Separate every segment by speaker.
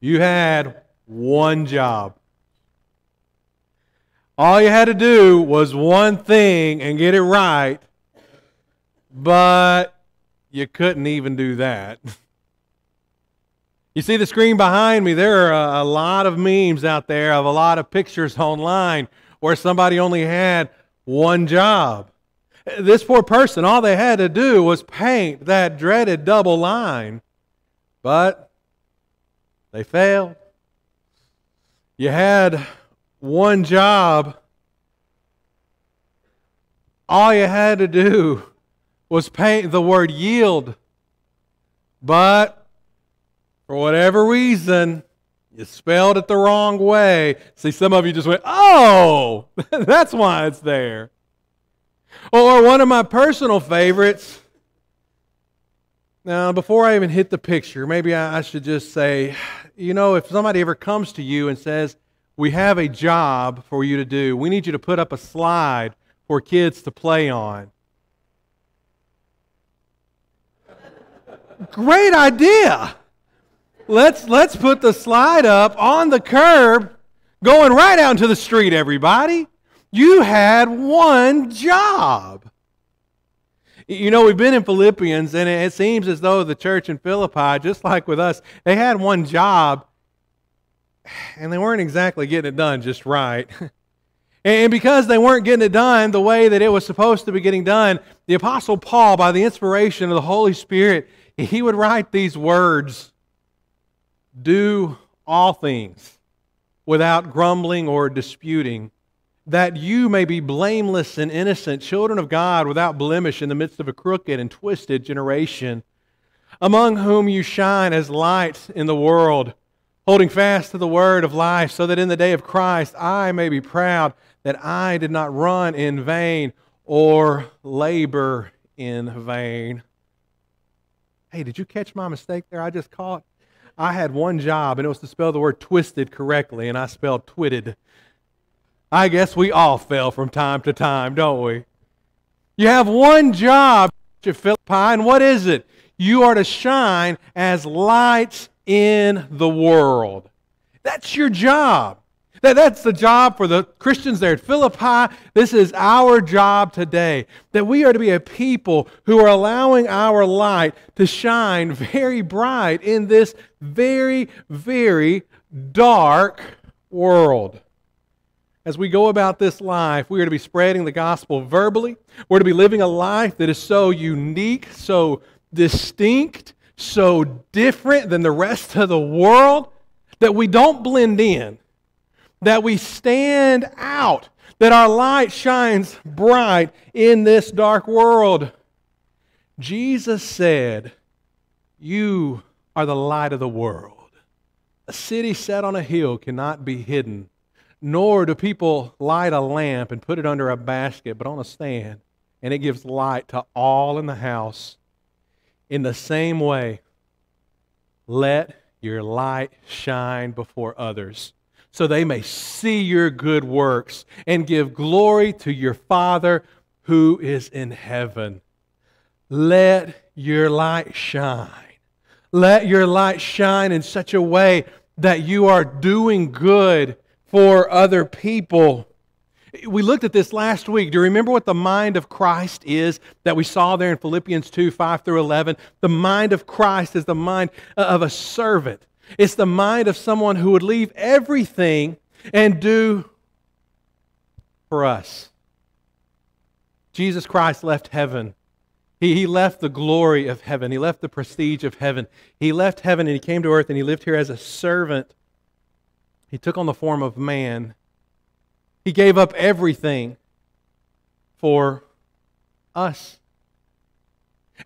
Speaker 1: You had one job. All you had to do was one thing and get it right, but you couldn't even do that. You see the screen behind me, there are a, lot of memes out there of a lot of pictures online where somebody only had one job. This poor person, all they had to do was paint that dreaded double line, but they failed. You had one job. All you had to do was paint the word yield, but for whatever reason, you spelled it the wrong way. See, some of you just went, oh, that's why it's there. Or one of my personal favorites. Now, before I even hit the picture, maybe I should just say, you know, if somebody ever comes to you and says, we have a job for you to do, we need you to put up a slide for kids to play on. Great idea. Let's let's put the slide up on the curb going right out into the street everybody. You had one job you know we've been in philippians and it seems as though the church in philippi just like with us they had one job and they weren't exactly getting it done just right. And because they weren't getting it done the way that it was supposed to be getting done the apostle paul by the inspiration of the holy spirit he would write these words do all things without grumbling or disputing, that you may be blameless and innocent, children of God without blemish in the midst of a crooked and twisted generation, among whom you shine as lights in the world, holding fast to the word of life, so that in the day of Christ I may be proud that I did not run in vain or labor in vain. Hey, did you catch my mistake there? I just caught. I had one job, and it was to spell the word twisted correctly, and I spelled twitted. I guess we all fail from time to time, don't we? You have one job Philippi, and what is it? You are to shine as lights in the world. That's your job. That, that's the job for the Christians there at Philippi. This is our job today. That we are to be a people who are allowing our light to shine very bright in this very, very dark world. As we go about this life, we are to be spreading the gospel verbally. We're to be living a life that is so unique, so distinct, so different than the rest of the world that we don't blend in that we stand out, that our light shines bright in this dark world. Jesus said, You are the light of the world. A city set on a hill cannot be hidden, nor do people light a lamp and put it under a basket, but on a stand, and it gives light to all in the house. In the same way, let your light shine before others so they may see your good works and give glory to your Father who is in heaven. Let your light shine. Let your light shine in such a way that you are doing good for other people. We looked at this last week. Do you remember what the mind of Christ is that we saw there in Philippians 2 5 through 11? The mind of Christ is the mind uh, of a servant. It's the mind of someone who would leave everything and do for us. Jesus Christ left heaven. He, he left the glory of heaven. He left the prestige of heaven. He left heaven and he came to earth and he lived here as a servant. He took on the form of man. He gave up everything for us.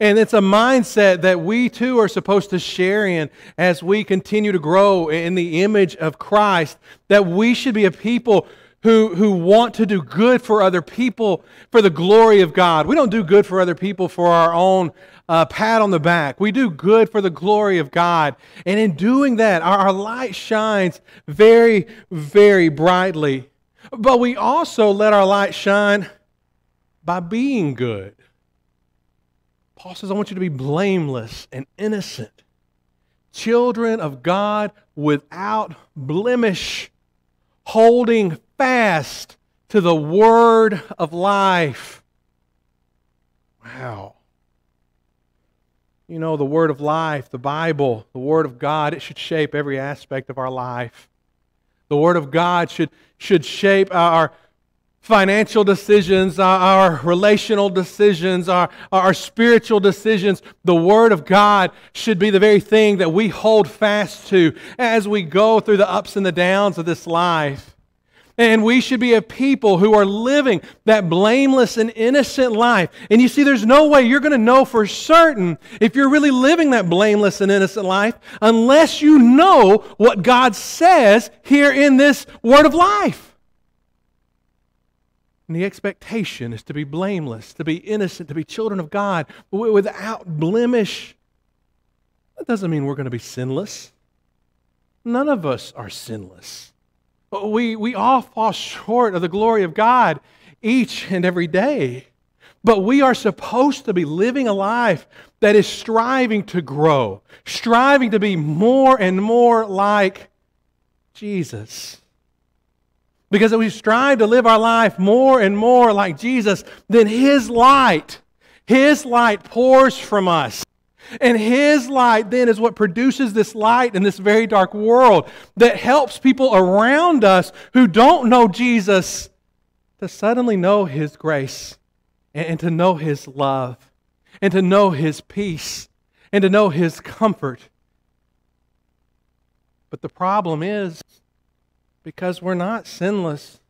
Speaker 1: And it's a mindset that we too are supposed to share in as we continue to grow in the image of Christ. That we should be a people who, who want to do good for other people for the glory of God. We don't do good for other people for our own uh, pat on the back. We do good for the glory of God. And in doing that, our, our light shines very, very brightly. But we also let our light shine by being good. Paul says, I want you to be blameless and innocent, children of God without blemish, holding fast to the word of life. Wow. You know, the word of life, the Bible, the word of God, it should shape every aspect of our life. The word of God should, should shape our financial decisions, our, relational decisions, our, our spiritual decisions. The Word of God should be the very thing that we hold fast to as we go through the ups and the downs of this life. And we should be a people who are living that blameless and innocent life. And you see, there's no way you're going to know for certain if you're really living that blameless and innocent life unless you know what God says here in this word of life. And the expectation is to be blameless, to be innocent, to be children of God without blemish. That doesn't mean we're going to be sinless. None of us are sinless. We, we all fall short of the glory of God each and every day. But we are supposed to be living a life that is striving to grow, striving to be more and more like Jesus. Because if we strive to live our life more and more like Jesus, then His light, His light pours from us. And His light then is what produces this light in this very dark world that helps people around us who don't know Jesus to suddenly know His grace and to know His love and to know His peace and to know His comfort. But the problem is, because we're not sinless.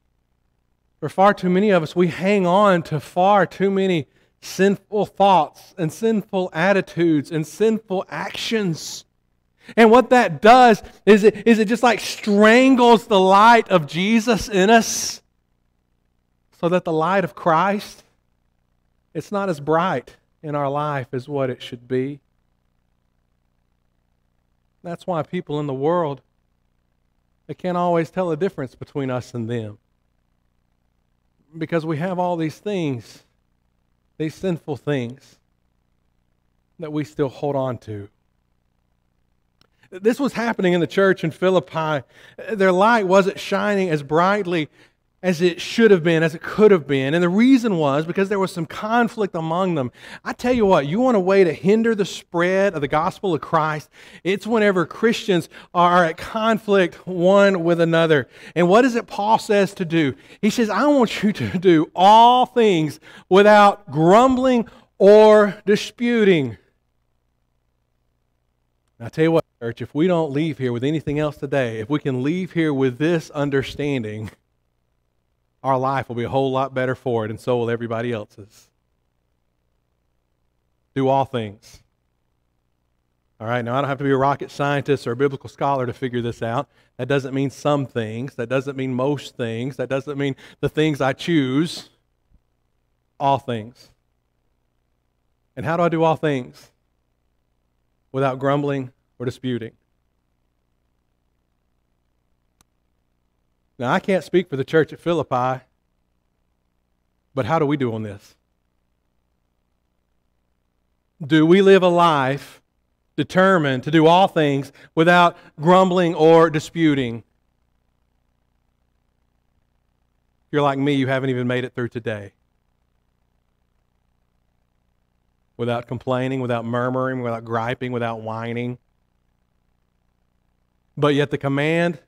Speaker 1: For far too many of us, we hang on to far too many sinful thoughts and sinful attitudes and sinful actions. And what that does is it, is it just like strangles the light of Jesus in us so that the light of Christ, it's not as bright in our life as what it should be. That's why people in the world they can't always tell the difference between us and them. Because we have all these things, these sinful things that we still hold on to. This was happening in the church in Philippi. Their light wasn't shining as brightly as it should have been, as it could have been. And the reason was because there was some conflict among them. I tell you what, you want a way to hinder the spread of the gospel of Christ? It's whenever Christians are at conflict one with another. And what is it Paul says to do? He says, I want you to do all things without grumbling or disputing. I tell you what, church, if we don't leave here with anything else today, if we can leave here with this understanding, our life will be a whole lot better for it, and so will everybody else's. Do all things. All right, now I don't have to be a rocket scientist or a biblical scholar to figure this out. That doesn't mean some things. That doesn't mean most things. That doesn't mean the things I choose. All things. And how do I do all things? Without grumbling or disputing. Now, I can't speak for the church at Philippi, but how do we do on this? Do we live a life determined to do all things without grumbling or disputing? If you're like me, you haven't even made it through today. Without complaining, without murmuring, without griping, without whining. But yet the command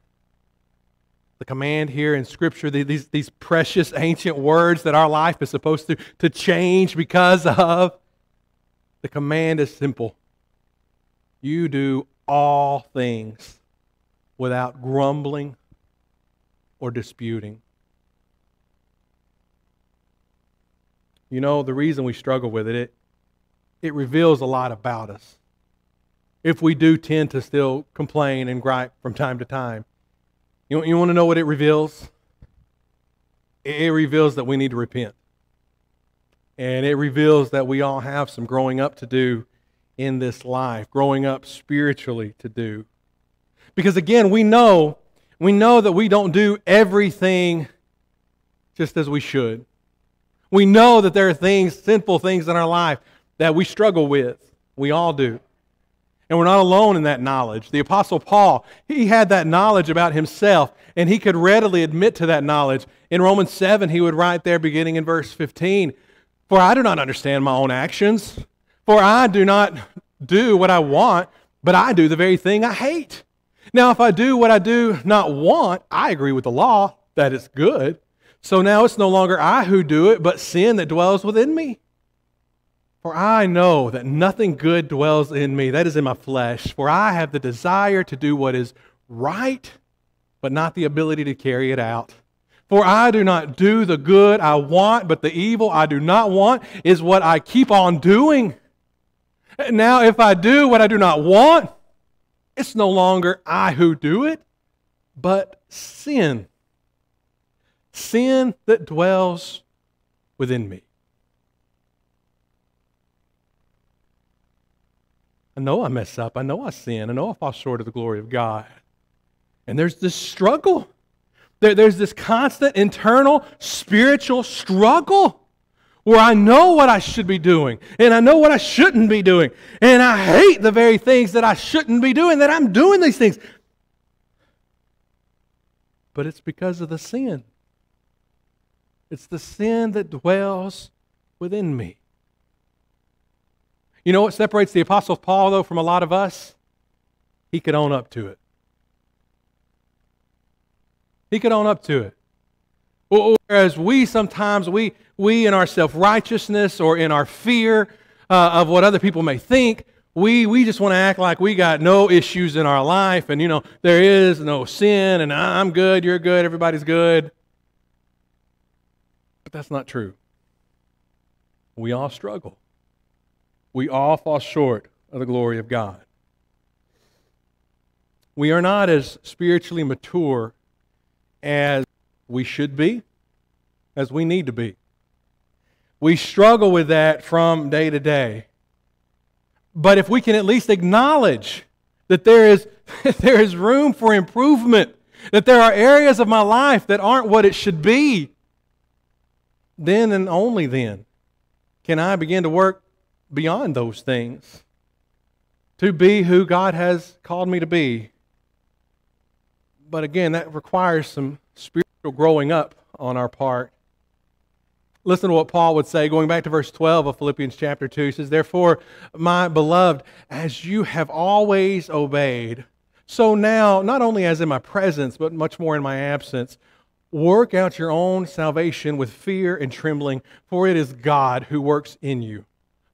Speaker 1: the command here in Scripture, these, these precious ancient words that our life is supposed to, to change because of. The command is simple you do all things without grumbling or disputing. You know, the reason we struggle with it, it, it reveals a lot about us. If we do tend to still complain and gripe from time to time, you, you want to know what it reveals? It reveals that we need to repent. And it reveals that we all have some growing up to do in this life, growing up spiritually to do. Because again, we know, we know that we don't do everything just as we should. We know that there are things, sinful things in our life that we struggle with. We all do. And we're not alone in that knowledge. The Apostle Paul, he had that knowledge about himself, and he could readily admit to that knowledge. In Romans 7, he would write there, beginning in verse 15 For I do not understand my own actions, for I do not do what I want, but I do the very thing I hate. Now, if I do what I do not want, I agree with the law that it's good. So now it's no longer I who do it, but sin that dwells within me. For I know that nothing good dwells in me, that is in my flesh. For I have the desire to do what is right, but not the ability to carry it out. For I do not do the good I want, but the evil I do not want is what I keep on doing. Now, if I do what I do not want, it's no longer I who do it, but sin. Sin that dwells within me. I know I mess up. I know I sin. I know I fall short of the glory of God. And there's this struggle. There, there's this constant internal spiritual struggle where I know what I should be doing and I know what I shouldn't be doing. And I hate the very things that I shouldn't be doing, that I'm doing these things. But it's because of the sin. It's the sin that dwells within me. You know what separates the Apostle Paul, though, from a lot of us? He could own up to it. He could own up to it. Whereas we sometimes, we, we in our self righteousness or in our fear uh, of what other people may think, we, we just want to act like we got no issues in our life and, you know, there is no sin and I'm good, you're good, everybody's good. But that's not true. We all struggle. We all fall short of the glory of God. We are not as spiritually mature as we should be, as we need to be. We struggle with that from day to day. But if we can at least acknowledge that there is, there is room for improvement, that there are areas of my life that aren't what it should be, then and only then can I begin to work beyond those things to be who God has called me to be. But again, that requires some spiritual growing up on our part. Listen to what Paul would say, going back to verse 12 of Philippians chapter 2. He says, Therefore, my beloved, as you have always obeyed, so now, not only as in my presence, but much more in my absence, work out your own salvation with fear and trembling, for it is God who works in you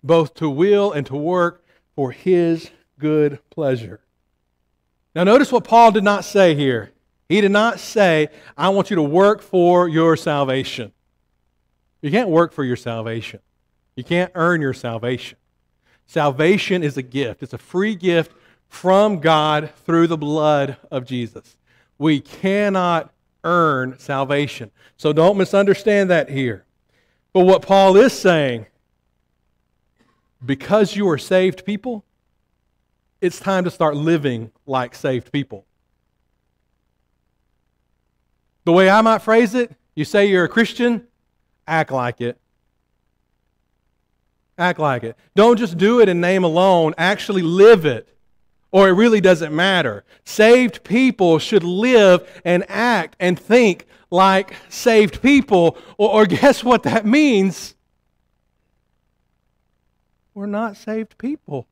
Speaker 1: both to will and to work for his good pleasure. Now, notice what Paul did not say here. He did not say, I want you to work for your salvation. You can't work for your salvation, you can't earn your salvation. Salvation is a gift, it's a free gift from God through the blood of Jesus. We cannot earn salvation. So don't misunderstand that here. But what Paul is saying because you are saved people, it's time to start living like saved people. The way I might phrase it, you say you're a Christian, act like it. Act like it. Don't just do it in name alone, actually live it, or it really doesn't matter. Saved people should live and act and think like saved people, or, or guess what that means? We're not saved people.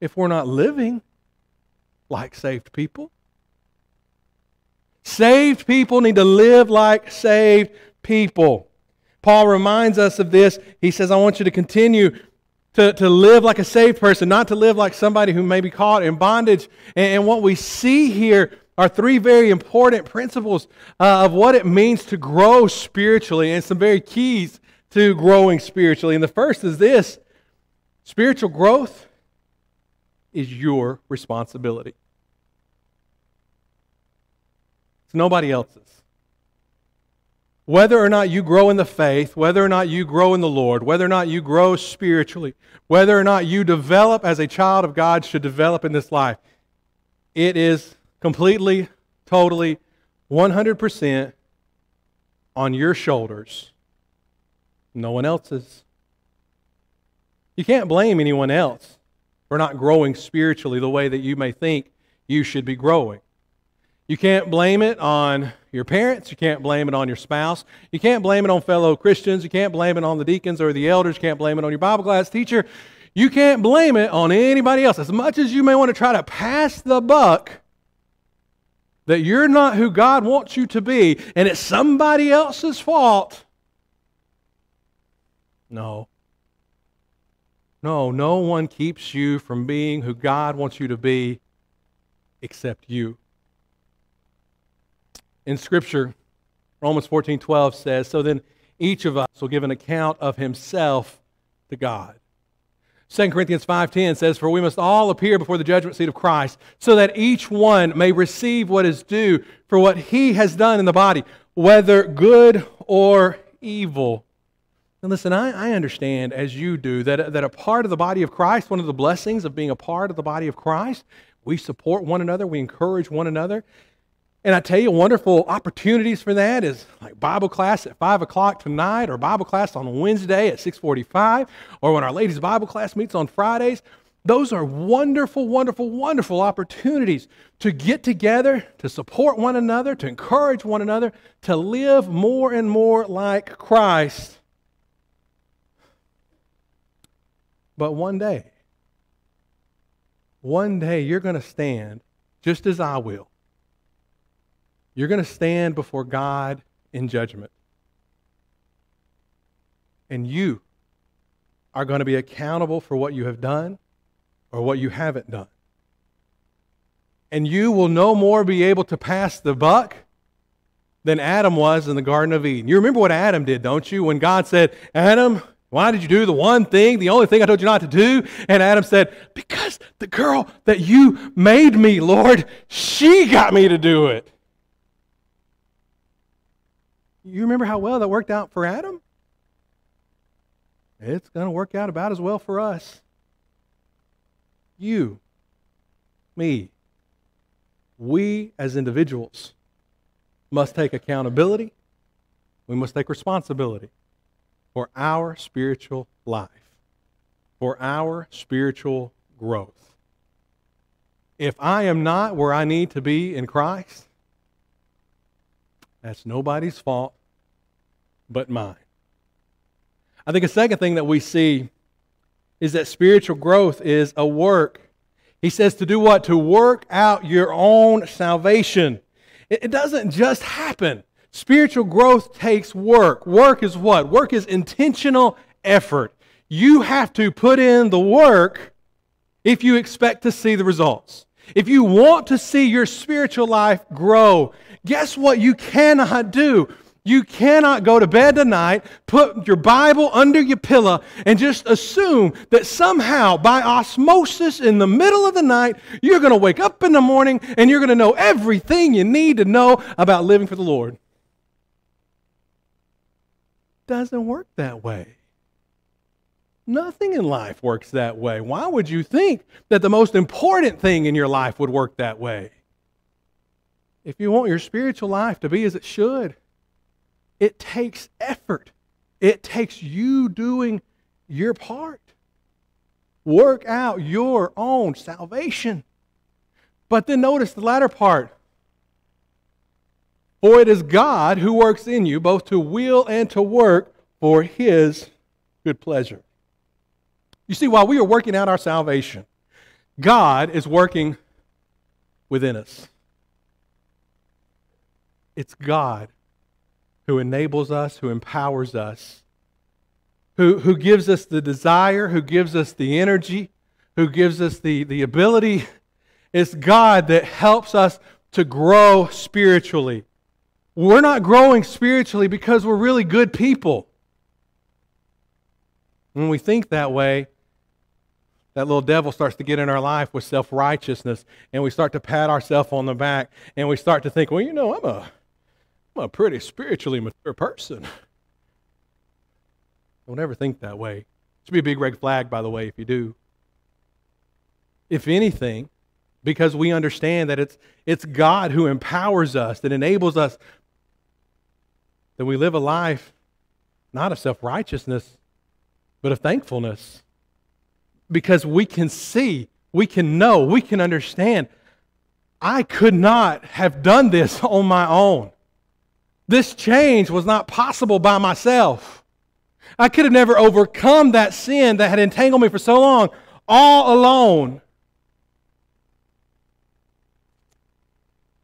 Speaker 1: If we're not living like saved people, saved people need to live like saved people. Paul reminds us of this. He says, I want you to continue to, to live like a saved person, not to live like somebody who may be caught in bondage. And, and what we see here are three very important principles uh, of what it means to grow spiritually and some very keys to growing spiritually. And the first is this spiritual growth is your responsibility, it's nobody else's. Whether or not you grow in the faith, whether or not you grow in the Lord, whether or not you grow spiritually, whether or not you develop as a child of God should develop in this life, it is completely, totally, 100% on your shoulders no one else's. You can't blame anyone else for not growing spiritually the way that you may think you should be growing. You can't blame it on your parents. You can't blame it on your spouse. You can't blame it on fellow Christians. You can't blame it on the deacons or the elders. You can't blame it on your Bible class teacher. You can't blame it on anybody else. As much as you may want to try to pass the buck that you're not who God wants you to be and it's somebody else's fault. No. No, no one keeps you from being who God wants you to be except you. In Scripture, Romans 14 12 says, So then each of us will give an account of himself to God. 2 Corinthians 5:10 says for we must all appear before the judgment seat of Christ so that each one may receive what is due for what he has done in the body whether good or evil. And listen, I, I understand as you do that, that a part of the body of Christ, one of the blessings of being a part of the body of Christ, we support one another, we encourage one another. And I tell you, wonderful opportunities for that is like Bible class at 5 o'clock tonight, or Bible class on Wednesday at 645, or when our ladies' Bible class meets on Fridays. Those are wonderful, wonderful, wonderful opportunities to get together, to support one another, to encourage one another, to live more and more like Christ. But one day, one day you're going to stand just as I will you're going to stand before God in judgment. And you are going to be accountable for what you have done or what you haven't done. And you will no more be able to pass the buck than Adam was in the Garden of Eden. You remember what Adam did, don't you? When God said, Adam, why did you do the one thing, the only thing I told you not to do? And Adam said, Because the girl that you made me, Lord, she got me to do it. You remember how well that worked out for Adam? It's going to work out about as well for us. You, me, we as individuals must take accountability. We must take responsibility for our spiritual life, for our spiritual growth. If I am not where I need to be in Christ, that's nobody's fault but mine. I think a second thing that we see is that spiritual growth is a work. He says to do what? To work out your own salvation. It, doesn't just happen. Spiritual growth takes work. Work is what? Work is intentional effort. You have to put in the work if you expect to see the results. If you want to see your spiritual life grow, guess what you cannot do? You cannot go to bed tonight, put your Bible under your pillow, and just assume that somehow, by osmosis, in the middle of the night, you're going to wake up in the morning and you're going to know everything you need to know about living for the Lord. Doesn't work that way. Nothing in life works that way. Why would you think that the most important thing in your life would work that way? If you want your spiritual life to be as it should, it takes effort. It takes you doing your part. Work out your own salvation. But then notice the latter part. For it is God who works in you both to will and to work for his good pleasure. You see, while we are working out our salvation, God is working within us. It's God who enables us, who empowers us, who, who gives us the desire, who gives us the energy, who gives us the, the ability. It's God that helps us to grow spiritually. We're not growing spiritually because we're really good people. When we think that way, that little devil starts to get in our life with self righteousness, and we start to pat ourselves on the back, and we start to think, well, you know, I'm a, I'm a pretty spiritually mature person. Don't ever think that way. It should be a big red flag, by the way, if you do. If anything, because we understand that it's, it's God who empowers us, that enables us, that we live a life not of self righteousness, but of thankfulness. because we can see, we can know, we can understand. I could not have done this on my own. This change was not possible by myself. I could have never overcome that sin that had entangled me for so long all alone.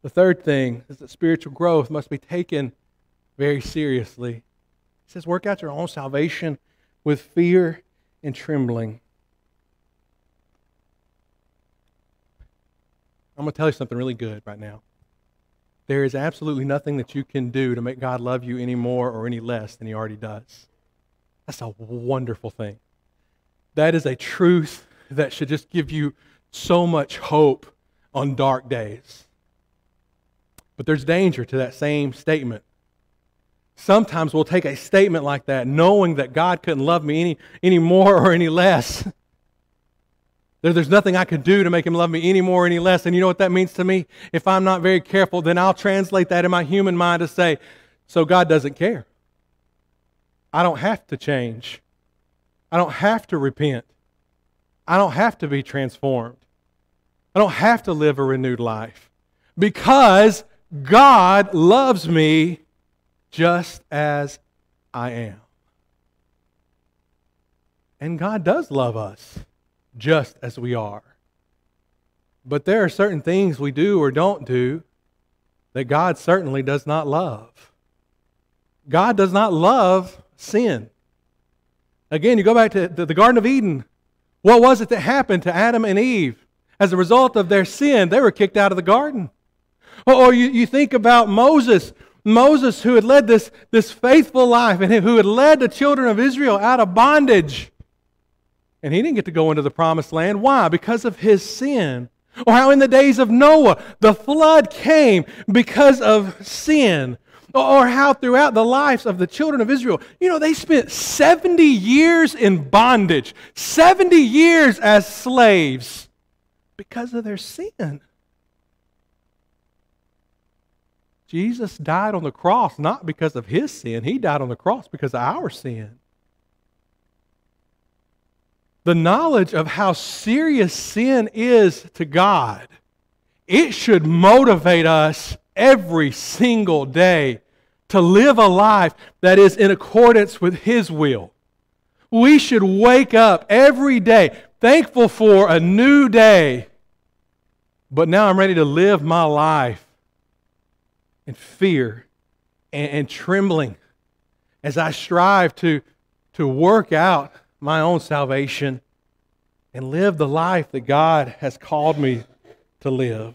Speaker 1: The third thing is that spiritual growth must be taken very seriously. It says, work out your own salvation with fear and trembling. I'm going to tell you something really good right now. There is absolutely nothing that you can do to make God love you any more or any less than He already does. That's a wonderful thing. That is a truth that should just give you so much hope on dark days. But there's danger to that same statement. Sometimes we'll take a statement like that, knowing that God couldn't love me any, any more or any less. There, there's nothing I could do to make him love me any more or any less. And you know what that means to me? If I'm not very careful, then I'll translate that in my human mind to say, so God doesn't care. I don't have to change. I don't have to repent. I don't have to be transformed. I don't have to live a renewed life because God loves me just as I am. And God does love us just as we are. But there are certain things we do or don't do that God certainly does not love. God does not love sin. Again, you go back to the Garden of Eden. What was it that happened to Adam and Eve? As a result of their sin, they were kicked out of the garden. Or you, you think about Moses Moses, who had led this, this faithful life and who had led the children of Israel out of bondage. And he didn't get to go into the promised land. Why? Because of his sin. Or how in the days of Noah, the flood came because of sin. Or how throughout the lives of the children of Israel, you know, they spent 70 years in bondage, 70 years as slaves because of their sin. Jesus died on the cross not because of his sin, he died on the cross because of our sin. The knowledge of how serious sin is to God, it should motivate us every single day to live a life that is in accordance with His will. We should wake up every day thankful for a new day, but now I'm ready to live my life and fear and, and trembling as I strive to, to work out my own salvation and live the life that God has called me to live.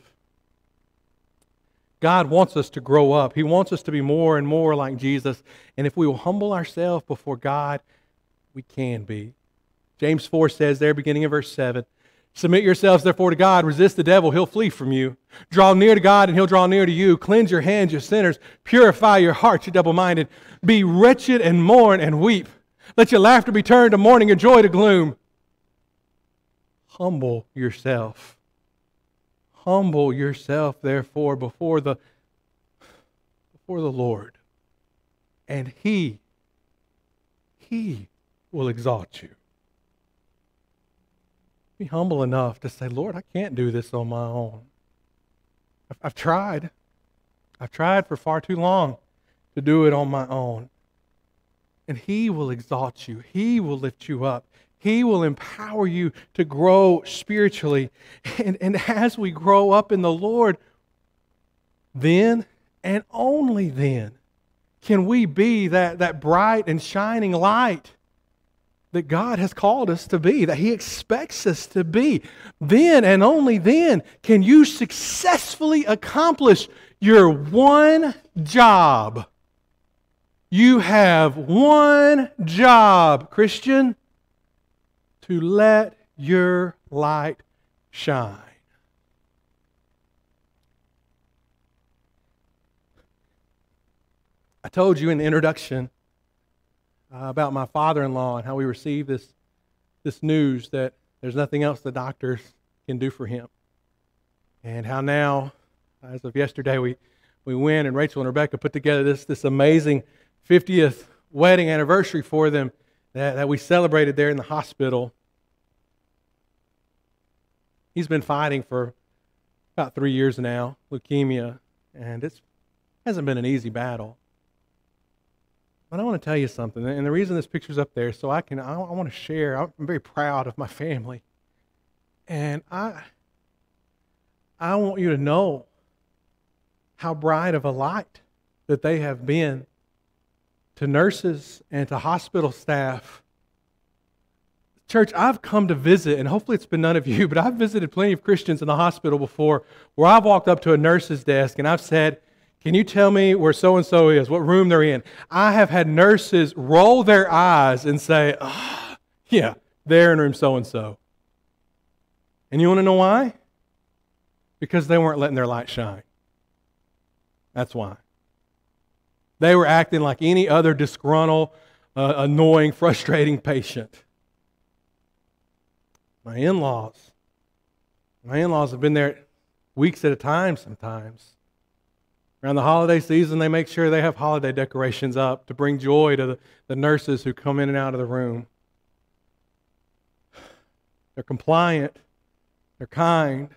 Speaker 1: God wants us to grow up. He wants us to be more and more like Jesus. And if we will humble ourselves before God, we can be. James 4 says there, beginning in verse 7 Submit yourselves, therefore, to God. Resist the devil, he'll flee from you. Draw near to God, and he'll draw near to you. Cleanse your hands, you sinners. Purify your hearts, you double minded. Be wretched and mourn and weep. Let your laughter be turned to mourning, your joy to gloom. Humble yourself. Humble yourself, therefore, before the, before the Lord. And he, he will exalt you. Be humble enough to say, Lord, I can't do this on my own. I've, tried. I've tried for far too long to do it on my own. And He will exalt you, He will lift you up. He will empower you to grow spiritually. And, and as we grow up in the Lord, then and only then can we be that, that bright and shining light that God has called us to be, that He expects us to be. Then and only then can you successfully accomplish your one job. You have one job, Christian, to let your light shine. I told you in the introduction uh, about my father in law and how we received this, this news that there's nothing else the doctors can do for him. And how now, as of yesterday, we, we went and Rachel and Rebecca put together this, this amazing 50th wedding anniversary for them that, that we celebrated there in the hospital. He's been fighting for about three years now, leukemia, and it hasn't been an easy battle. But I want to tell you something, and the reason this picture's up there, so I can, I, I want to share. I'm very proud of my family, and I, I want you to know how bright of a light that they have been to nurses and to hospital staff. Church, I've come to visit, and hopefully it's been none of you, but I've visited plenty of Christians in the hospital before where I've walked up to a nurse's desk and I've said, Can you tell me where so and so is, what room they're in? I have had nurses roll their eyes and say, oh, Yeah, they're in room so and so. And you want to know why? Because they weren't letting their light shine. That's why. They were acting like any other disgruntled, uh, annoying, frustrating patient. My in laws, my in laws have been there weeks at a time sometimes. Around the holiday season, they make sure they have holiday decorations up to bring joy to the, nurses who come in and out of the room. They're compliant, they're kind,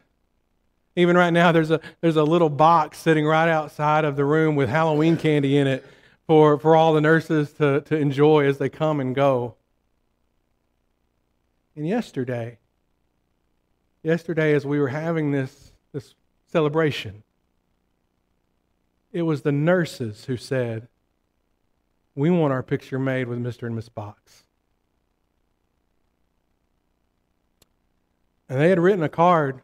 Speaker 1: even right now, there's a, there's a little box sitting right outside of the room with Halloween candy in it for, for all the nurses to, to enjoy as they come and go. And yesterday, yesterday, as we were having this, this celebration, it was the nurses who said, We want our picture made with Mr. and Miss Box. And they had written a card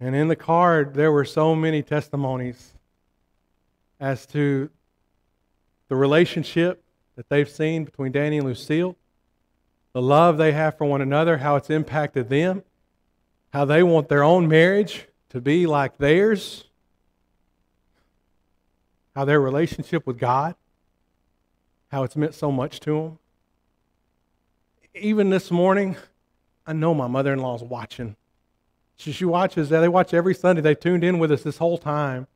Speaker 1: and in the card, there were so many testimonies as to the relationship that they've seen between Danny and Lucille, the love they have for one another, how it's impacted them, how they want their own marriage to be like theirs, how their relationship with God, how it's meant so much to them. Even this morning, I know my mother in law is watching she, she watches. They watch every Sunday. They tuned in with us this whole time.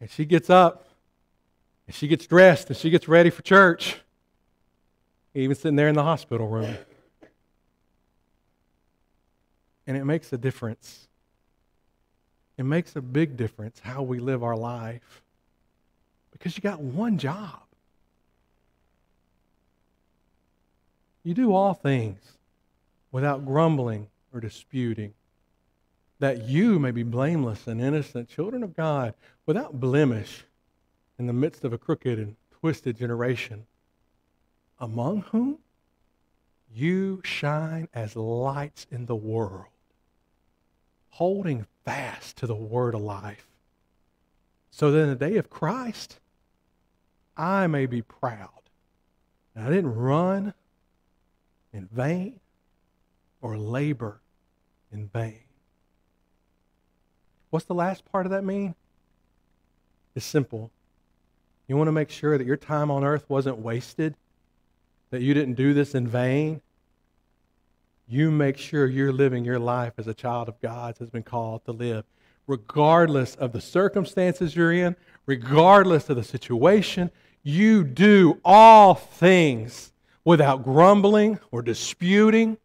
Speaker 1: And she gets up and she gets dressed and she gets ready for church. Even sitting there in the hospital room. And it makes a difference. It makes a big difference how we live our life. Because you got one job. You do all things without grumbling or disputing, that you may be blameless and innocent, children of God, without blemish in the midst of a crooked and twisted generation, among whom you shine as lights in the world, holding fast to the word of life, so that in the day of Christ, I may be proud. And I didn't run in vain or labor in vain. What's the last part of that mean? It's simple. You want to make sure that your time on earth wasn't wasted, that you didn't do this in vain. You make sure you're living your life as a child of God has been called to live, regardless of the circumstances you're in, regardless of the situation. You do all things without grumbling or disputing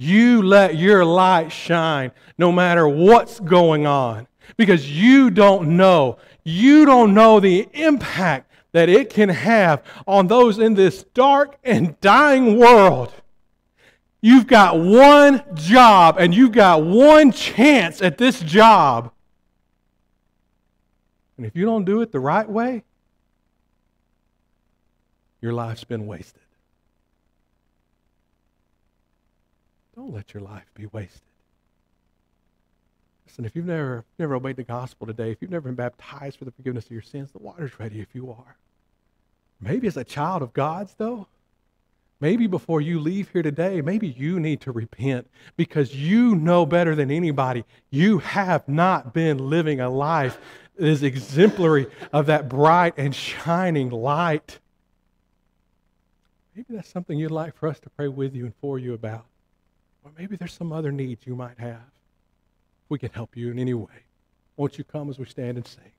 Speaker 1: you let your light shine no matter what's going on because you don't know. You don't know the impact that it can have on those in this dark and dying world. You've got one job and you've got one chance at this job. And if you don't do it the right way, your life's been wasted. Don't let your life be wasted. Listen, if you've never, never obeyed the gospel today, if you've never been baptized for the forgiveness of your sins, the water's ready if you are. Maybe as a child of God's, though, maybe before you leave here today, maybe you need to repent because you know better than anybody. You have not been living a life that is exemplary of that bright and shining light. Maybe that's something you'd like for us to pray with you and for you about. Or maybe there's some other needs you might have. We can help you in any way. Won't you come as we stand and sing?